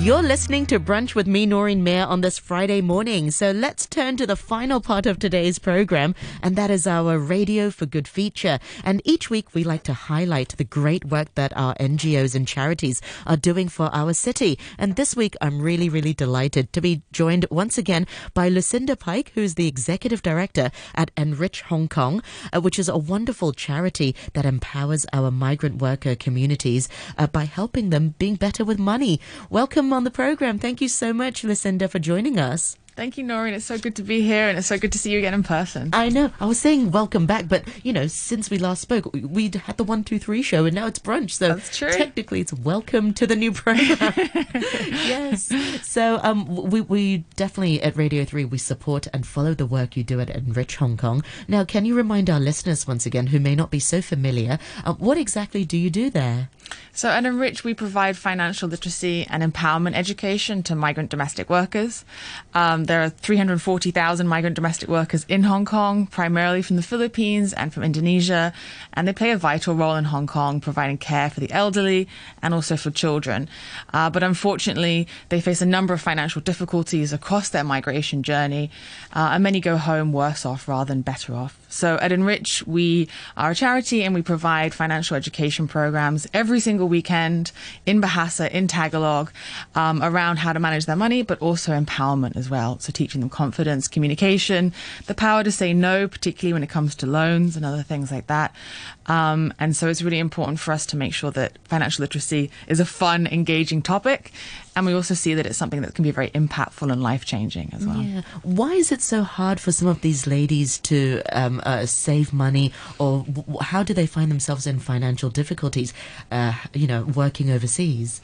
You're listening to Brunch with me, Noreen Mayer, on this Friday morning. So let's turn to the final part of today's program, and that is our Radio for Good feature. And each week we like to highlight the great work that our NGOs and charities are doing for our city. And this week I'm really, really delighted to be joined once again by Lucinda Pike, who's the Executive Director at Enrich Hong Kong, uh, which is a wonderful charity that empowers our migrant worker communities uh, by helping them being better with money. Welcome on the program. Thank you so much, Lucinda, for joining us. Thank you, Noreen. It's so good to be here and it's so good to see you again in person. I know. I was saying welcome back, but you know, since we last spoke, we had the one, two, three show, and now it's brunch. So That's true. technically, it's welcome to the new program. yes. So um, we we definitely at Radio Three we support and follow the work you do at Enrich Hong Kong. Now, can you remind our listeners once again who may not be so familiar, uh, what exactly do you do there? So at Enrich, we provide financial literacy and empowerment education to migrant domestic workers. Um, there are 340,000 migrant domestic workers in Hong Kong, primarily from the Philippines and from Indonesia, and they play a vital role in Hong Kong, providing care for the elderly and also for children. Uh, but unfortunately, they face a number of financial difficulties across their migration journey, uh, and many go home worse off rather than better off. So at Enrich, we are a charity and we provide financial education programs every single weekend in Bahasa, in Tagalog, um, around how to manage their money, but also empowerment as well. So teaching them confidence, communication, the power to say no, particularly when it comes to loans and other things like that. Um, and so it's really important for us to make sure that financial literacy is a fun, engaging topic. And we also see that it's something that can be very impactful and life changing as well. Yeah. Why is it so hard for some of these ladies to um, uh, save money, or w- how do they find themselves in financial difficulties? Uh, you know, working overseas.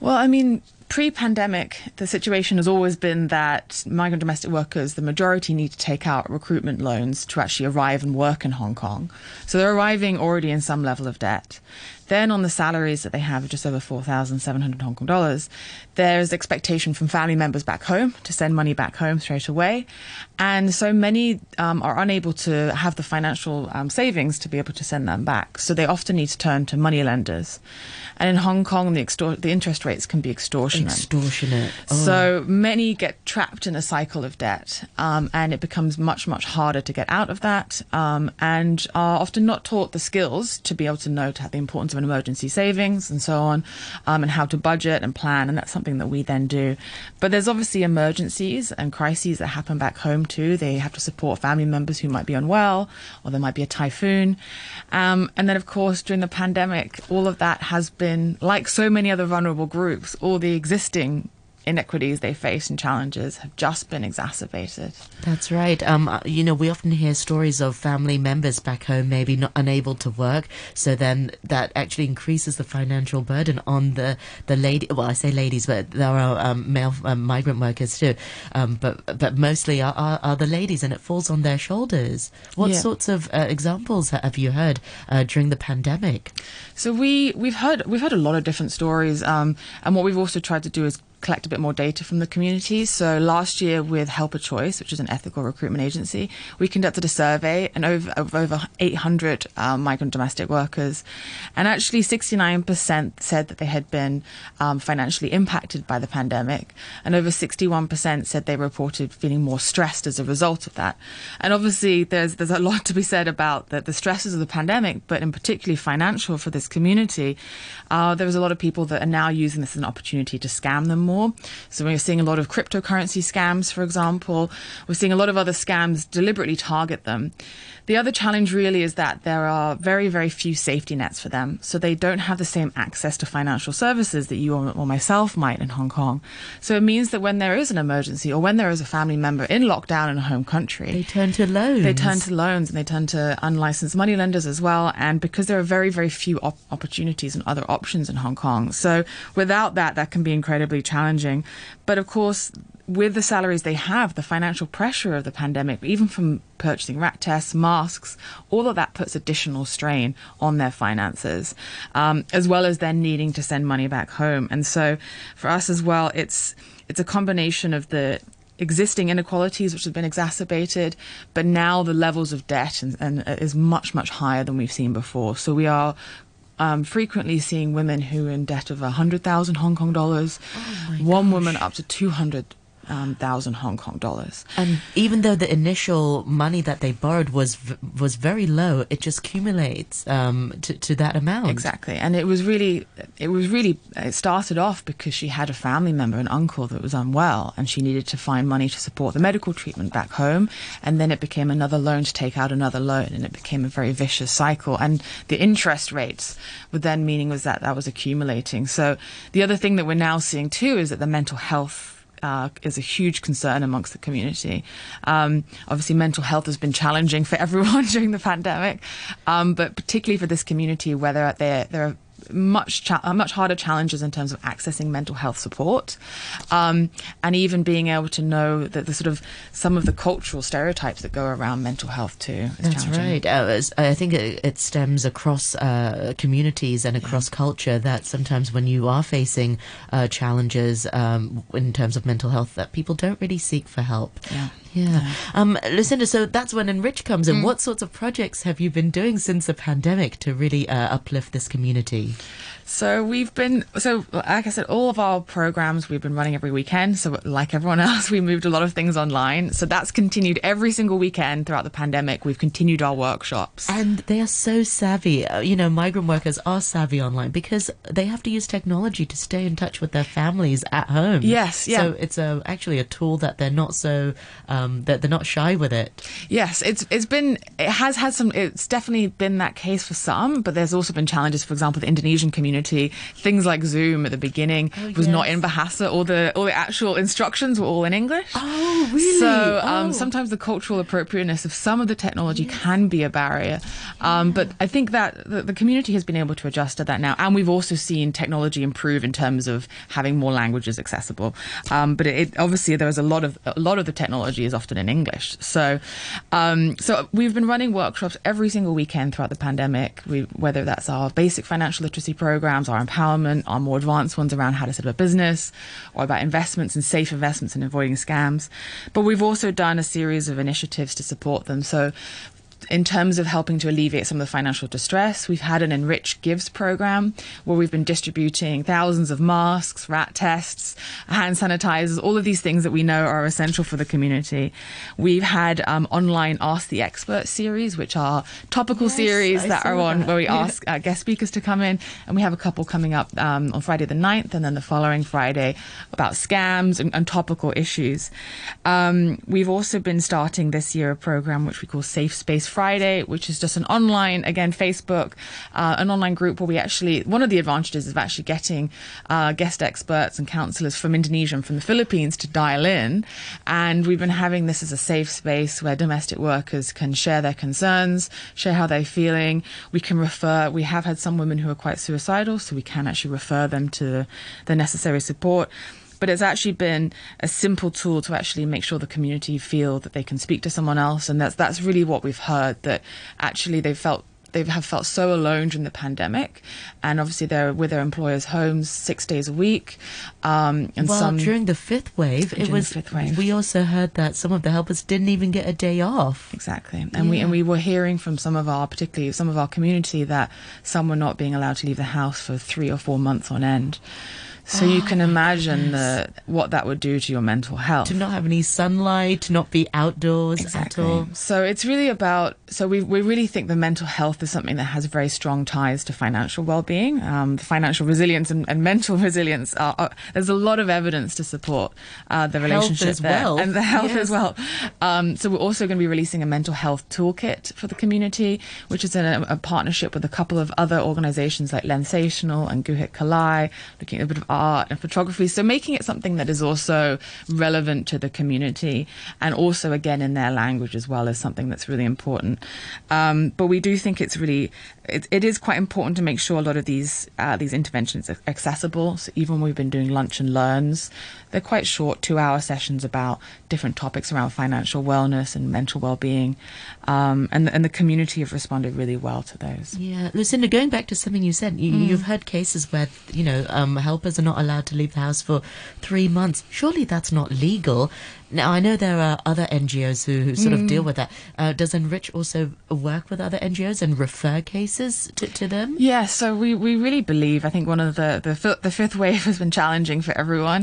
Well, I mean, pre pandemic, the situation has always been that migrant domestic workers, the majority need to take out recruitment loans to actually arrive and work in Hong Kong. So they're arriving already in some level of debt. Then on the salaries that they have, just over 4,700 Hong Kong dollars, there's expectation from family members back home to send money back home straight away. And so many um, are unable to have the financial um, savings to be able to send them back. So they often need to turn to money lenders. And in Hong Kong, the, extor- the interest rates can be extortionate. Extortionate. Oh. So many get trapped in a cycle of debt, um, and it becomes much, much harder to get out of that, um, and are often not taught the skills to be able to know to have the importance of an emergency savings and so on, um, and how to budget and plan, and that's something that we then do. But there's obviously emergencies and crises that happen back home too. They have to support family members who might be unwell, or there might be a typhoon, um, and then of course during the pandemic, all of that has been like so many other vulnerable groups, all the existing inequities they face and challenges have just been exacerbated. That's right. Um, uh, you know, we often hear stories of family members back home maybe not unable to work, so then that actually increases the financial burden on the the lady. Well, I say ladies, but there are um, male um, migrant workers too, um, but but mostly are, are, are the ladies, and it falls on their shoulders. What Yeah. sorts of uh, examples have you heard uh, during the pandemic? So we we've heard we've heard a lot of different stories, um, and what we've also tried to do is collect a bit more data from the community. So last year with Helper Choice, which is an ethical recruitment agency, we conducted a survey and over of over 800 um, migrant domestic workers, and actually 69% said that they had been um, financially impacted by the pandemic, and over 61% said they reported feeling more stressed as a result of that. And obviously, there's there's a lot to be said about the, the stresses of the pandemic, but in particularly financial for this community. Uh, there was a lot of people that are now using this as an opportunity to scam them more. So we're seeing a lot of cryptocurrency scams, for example. We're seeing a lot of other scams deliberately target them. The other challenge really is that there are very, very few safety nets for them. So they don't have the same access to financial services that you or, myself might in Hong Kong. So it means that when there is an emergency or when there is a family member in lockdown in a home country, They turn to loans. they turn to loans and they turn to unlicensed money lenders as well. And because there are very, very few op- opportunities and other options in Hong Kong. So without that, that can be incredibly challenging. But of course, with the salaries they have, the financial pressure of the pandemic, even from purchasing rat tests, masks, all of that puts additional strain on their finances, um, as well as then needing to send money back home. And so for us as well, it's it's a combination of the existing inequalities which have been exacerbated, but now the levels of debt and, and is much much higher than we've seen before. So we are um, frequently seeing women who are in debt of 100,000 Hong Kong dollars, Oh one woman up to 200,000 um, Hong Kong dollars. And even though the initial money that they borrowed was v- was very low, it just accumulates um, to to that amount. Exactly, and it was really, it was really, it started off because she had a family member, an uncle that was unwell, and she needed to find money to support the medical treatment back home, and then it became another loan to take out another loan, and it became a very vicious cycle, and the interest rates were then meaning was that that was accumulating. So the other thing that we're now seeing too is that the mental health uh, is a huge concern amongst the community. Um, obviously, mental health has been challenging for everyone during the pandemic, um, but particularly for this community there, there are much cha- uh, much harder challenges in terms of accessing mental health support, um, and even being able to know that the sort of some of the cultural stereotypes that go around mental health too. Is That's challenging. right. Uh, I think it, it stems across uh, communities and across culture that sometimes when you are facing uh, challenges um, in terms of mental health, that people don't really seek for help. Yeah. Yeah. Um, Lucinda, so that's when Enrich comes in. What sorts of projects have you been doing since the pandemic to really uh, uplift this community? So we've been so like I said, all of our programs we've been running every weekend. So like everyone else, we moved a lot of things online. So that's continued every single weekend throughout the pandemic. We've continued our workshops. And they are so savvy. Uh, you know, migrant workers are savvy online because they have to use technology to stay in touch with their families at home. Yes, yeah. So it's a, actually a tool that they're not so um, that they're not shy with it. Yes, it's it's been it has had some. It's definitely been that case for some, but there's also been challenges. For example, the Indonesian community, things like Zoom at the beginning Oh, was not in Bahasa. All the all the actual instructions were all in English. Oh, really? So um, Oh. sometimes the cultural appropriateness of some of the technology can be a barrier. Um, but I think that the, the community has been able to adjust to that now, and we've also seen technology improve in terms of having more languages accessible. Um, but it, obviously there is a lot of a lot of the technology is often in English. So um, so we've been running workshops every single weekend throughout the pandemic. We, whether that's our basic financial literacy programs, our empowerment, our more advanced ones around how to set up a business, or about investments and safe investments and avoiding scams. But we've also done a series of initiatives to support them. So in terms of helping to alleviate some of the financial distress, we've had an Enrich Gives program where we've been distributing thousands of masks, rat tests, hand sanitizers, all of these things that we know are essential for the community. We've had um, online Ask the Expert series, which are topical Yes, series I that are on that. where we ask uh, guest speakers to come in, and we have a couple coming up um, on Friday the 9th and then the following Friday about scams and, and topical issues. Um, we've also been starting this year a program which we call Safe Space Friday, which is just an online, again, Facebook, uh, an online group where we actually, one of the advantages of actually getting uh, guest experts and counselors from Indonesia and from the Philippines to dial in. And we've been having this as a safe space where domestic workers can share their concerns, share how they're feeling. We can refer, we have had some women who are quite suicidal, so we can actually refer them to the necessary support but it's actually been a simple tool to actually make sure the community feel that they can speak to someone else and that's that's really what we've heard that actually they felt they have felt so alone during the pandemic and obviously they're with their employers homes six days a week um, and well, some during the fifth wave, it was. fifth wave. We also heard that some of the helpers didn't even get a day off. Exactly, and we and we were hearing from some of our, particularly some of our community, that some were not being allowed to leave the house for three or four months on end. So you Oh can imagine the what that would do to your mental health. To not have any sunlight, to not be outdoors at all. So it's really about. So we we really think the mental health is something that has very strong ties to financial well-being, um, the financial resilience and, and mental resilience. Are, are, there's a lot of evidence to support uh, the Health relationship as there well. and the health Yes. as well. Um, so we're also going to be releasing a mental health toolkit for the community, which is in a, a partnership with a couple of other organisations like Lensational and Guhit Kalai, looking at a bit of art and photography. So making it something that is also relevant to the community and also again in their language as well is something that's really important. Um, but we do think it's really it, it is quite important to make sure a lot of these uh, these interventions are accessible. So even when we've been doing lunch and learns, they're quite short, two hour sessions about different topics around financial wellness and mental well being, um, and and the community have responded really well to those. Yeah, Lucinda, going back to something you said, you, Mm. you've heard cases where you know um, helpers are not allowed to leave the house for three months. Surely that's not legal. Now, I know there are other NGOs who, who sort of deal with that. Uh, does Enrich also work with other NGOs and refer cases to, to them? Yeah, so we, we really believe. I think one of the the, the fifth wave has been challenging for everyone.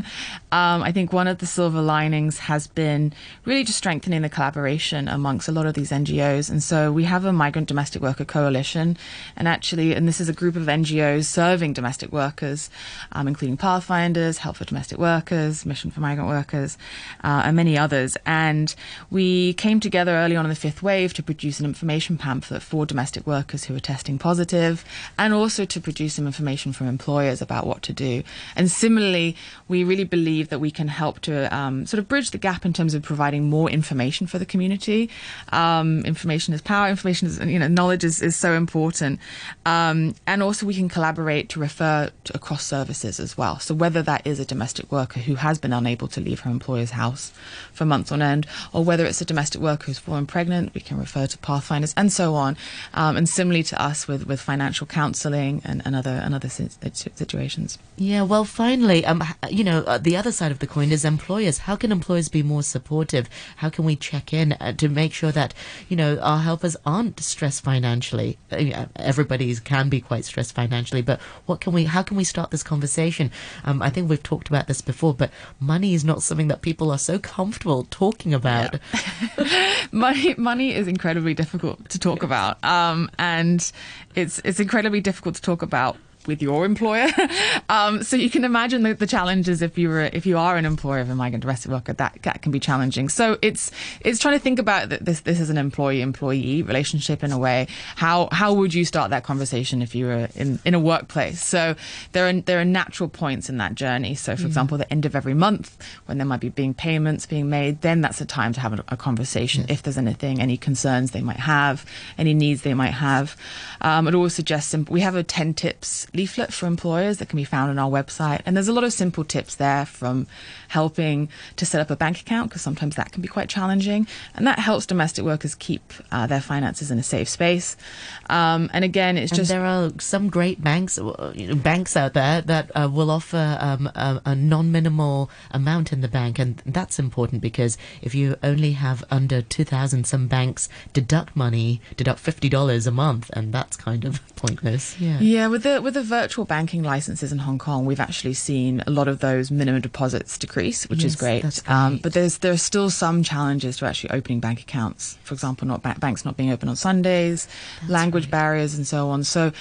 Um, I think one of the silver linings has been really just strengthening the collaboration amongst a lot of these NGOs. And so we have a migrant domestic worker coalition, and actually, and this is a group of NGOs serving domestic workers, um, including Pathfinders, Help for Domestic Workers, Mission for Migrant Workers, uh, and many others. And we came together early on in the fifth wave to produce an information pamphlet for domestic workers who are testing positive, and also to produce some information from employers about what to do. And similarly, we really believe that we can help to um, sort of bridge the gap in terms of providing more information for the community. Um, information is power. Information is, you know, knowledge is, is so important. Um, and also, we can collaborate to refer to, across services as well. So whether that is a domestic worker who has been unable to leave her employer's house for months on end, or whether it's a domestic worker who's fallen pregnant, we can refer to Pathfinders and so on. Um, and similarly to us with, with financial counselling and, and other and other situations. Yeah, well, finally, um, you know, uh, the other side of the coin is employers. How can employers be more supportive? How can we check in uh, to make sure that, you know, our helpers aren't stressed financially? Uh, everybody can be quite stressed financially, but what can we, how can we start this conversation? Um, I think we've talked about this before, but money is not something that people are so comfortable talking about. money money is incredibly difficult to talk about. Um, and it's it's incredibly difficult to talk about with your employer. um, so you can imagine the, the, challenges if you were if you are an employer of a migrant domestic worker that, that can be challenging. So it's it's trying to think about this this is an employee employee relationship in a way. How how would you start that conversation if you were in, in a workplace? So there are there are natural points in that journey. So for mm. example, the end of every month when there might be being payments being made, then that's a time to have a, a conversation. Yes. If there's anything, any concerns they might have, any needs they might have. Um, I'd always suggest we have a ten tips leaflet for employers that can be found on our website. And there's a lot of simple tips there from helping to set up a bank account, because sometimes that can be quite challenging. And that helps domestic workers keep uh, their finances in a safe space. Um, and again, it's and just. There are some great banks, uh, you know, banks out there that uh, will offer um, a, a non minimal amount in the bank. And that's important because if you only have under 2,000, some banks deduct money, deduct $50 a month, and that's kind of pointless. Yeah. Yeah, with the, with the virtual banking licenses in Hong Kong, we've actually seen a lot of those minimum deposits decrease, which yes, is great. great. Um, but there's there are still some challenges to actually opening bank accounts. For example, not ba- banks not being open on Sundays, that's language right. barriers, and so on. So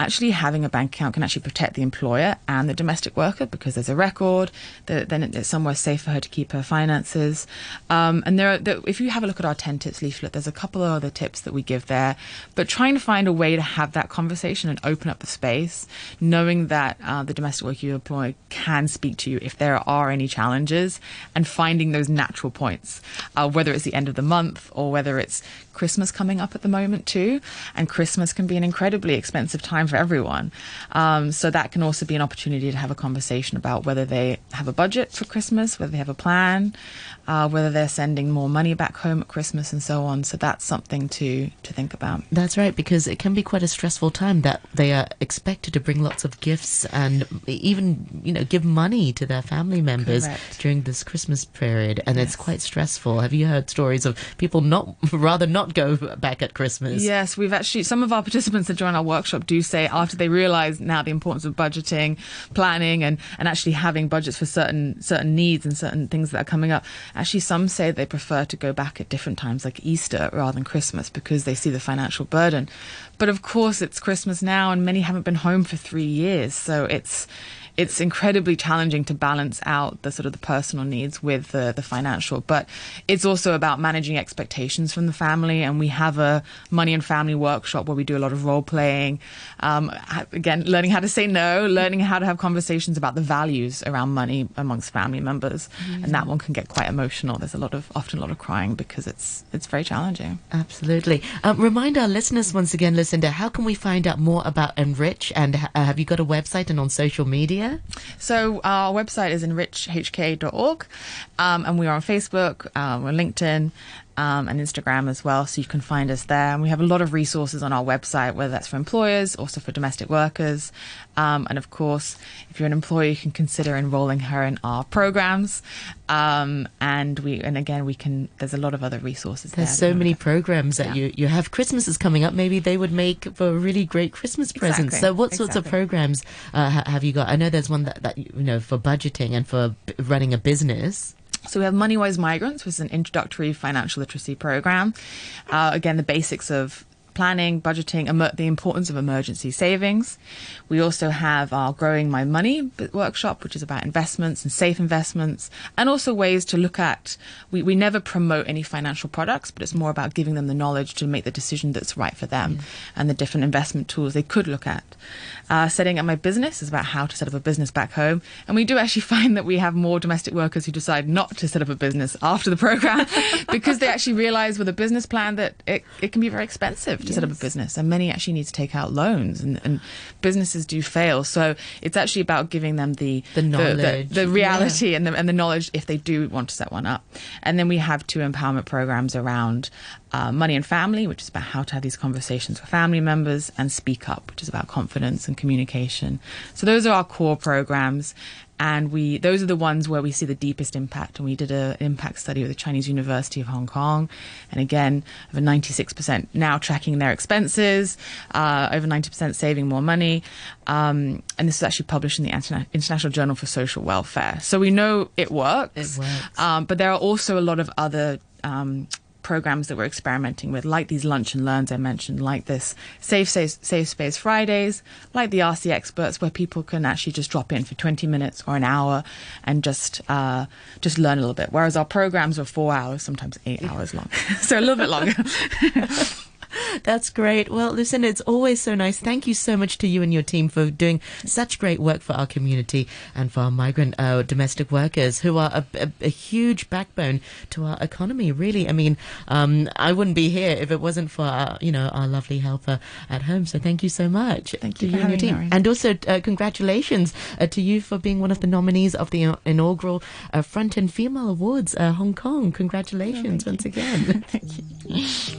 actually having a bank account can actually protect the employer and the domestic worker because there's a record. then it's somewhere safe for her to keep her finances. Um, and there, are, if you have a look at our 10 tips leaflet, there's a couple of other tips that we give there. But trying to find a way to have that conversation and open up the space, knowing that uh, the domestic worker you employ can speak to you if there are any challenges, and finding those natural points, uh, whether it's the end of the month or whether it's Christmas coming up at the moment too, and Christmas can be an incredibly expensive time for everyone. Um, so that can also be an opportunity to have a conversation about whether they have a budget for Christmas, whether they have a plan, uh, whether they're sending more money back home at Christmas, and so on. So that's something to to think about. That's right, because it can be quite a stressful time that they are expected to bring lots of gifts and even you know give money to their family members Correct. during this Christmas period, and yes. it's quite stressful. Have you heard stories of people not rather not go back at Christmas. Yes, we've actually, some of our participants that join our workshop do say after they realize now the importance of budgeting, planning, and, and actually having budgets for certain, certain needs and certain things that are coming up. Actually, some say they prefer to go back at different times, like Easter rather than Christmas, because they see the financial burden. But of course, it's Christmas now, and many haven't been home for three years. So it's, it's incredibly challenging to balance out the sort of the personal needs with the, the financial. But it's also about managing expectations from the family. And we have a money and family workshop where we do a lot of role playing. Um, again, learning how to say no, learning how to have conversations about the values around money amongst family members. Mm-hmm. And that one can get quite emotional. There's a lot of often a lot of crying because it's it's very challenging. Absolutely. Um, remind our listeners once again, Lucinda, how can we find out more about Enrich? And uh, have you got a website and on social media? So our website is enrichhk.org, um, and we are on Facebook, um, we're on LinkedIn, um, and Instagram as well. So you can find us there. And we have a lot of resources on our website, whether that's for employers, also for domestic workers. Um, and of course, if you're an employer, you can consider enrolling her in our programs. Um, and we, and again, we can, there's a lot of other resources There's there. so many programs that Yeah. you, you have. Christmas is coming up. Maybe they would make for really great Christmas presents. Exactly, So, what sorts of programs uh, have you got? I know there's one that, that you know for budgeting and for running a business. So we have Moneywise Migrants, which is an introductory financial literacy program. Uh, again, the basics of planning, budgeting, emer- the importance of emergency savings. We also have our Growing My Money workshop, which is about investments and safe investments, and also ways to look at. We, we never promote any financial products, but it's more about giving them the knowledge to make the decision that's right for them and the different investment tools they could look at. Uh, setting up my business is about how to set up a business back home. And we do actually find that we have more domestic workers who decide not to set up a business after the program because they actually realize with a business plan that it, it can be very expensive to set up a business. And many actually need to take out loans and, and businesses do fail. So it's actually about giving them the, The knowledge, the, reality and, the, and the knowledge if they do want to set one up. And then we have two empowerment programs around uh, money and family, which is about how to have these conversations with family members, and Speak Up, which is about confidence and communication. So those are our core programs. And we, those are the ones where we see the deepest impact. And we did an impact study with the Chinese University of Hong Kong. And again, over 96% now tracking their expenses, uh, over 90% saving more money. Um, and this is actually published in the Interna- International Journal for Social Welfare. So we know it works. It works. Um, but there are also a lot of other um, programs that we're experimenting with, like these lunch and learns I mentioned, like this Safe, Safe, Safe Space Fridays, like the Ask the Experts, where people can actually just drop in for 20 minutes or an hour and just uh, just learn a little bit. Whereas our programs are four hours, sometimes eight hours long, so a little bit longer. That's great. Well, listen, it's always so nice. Thank you so much to you and your team for doing such great work for our community and for our migrant uh, domestic workers who are a, a, a huge backbone to our economy. Really, I mean, um, I wouldn't be here if it wasn't for our, you know our lovely helper at home. So thank you so much. Thank you you and your team, and also uh, congratulations uh, to you for being one of the nominees of the inaugural uh, Front End Female Awards, uh, Hong Kong. Congratulations once again.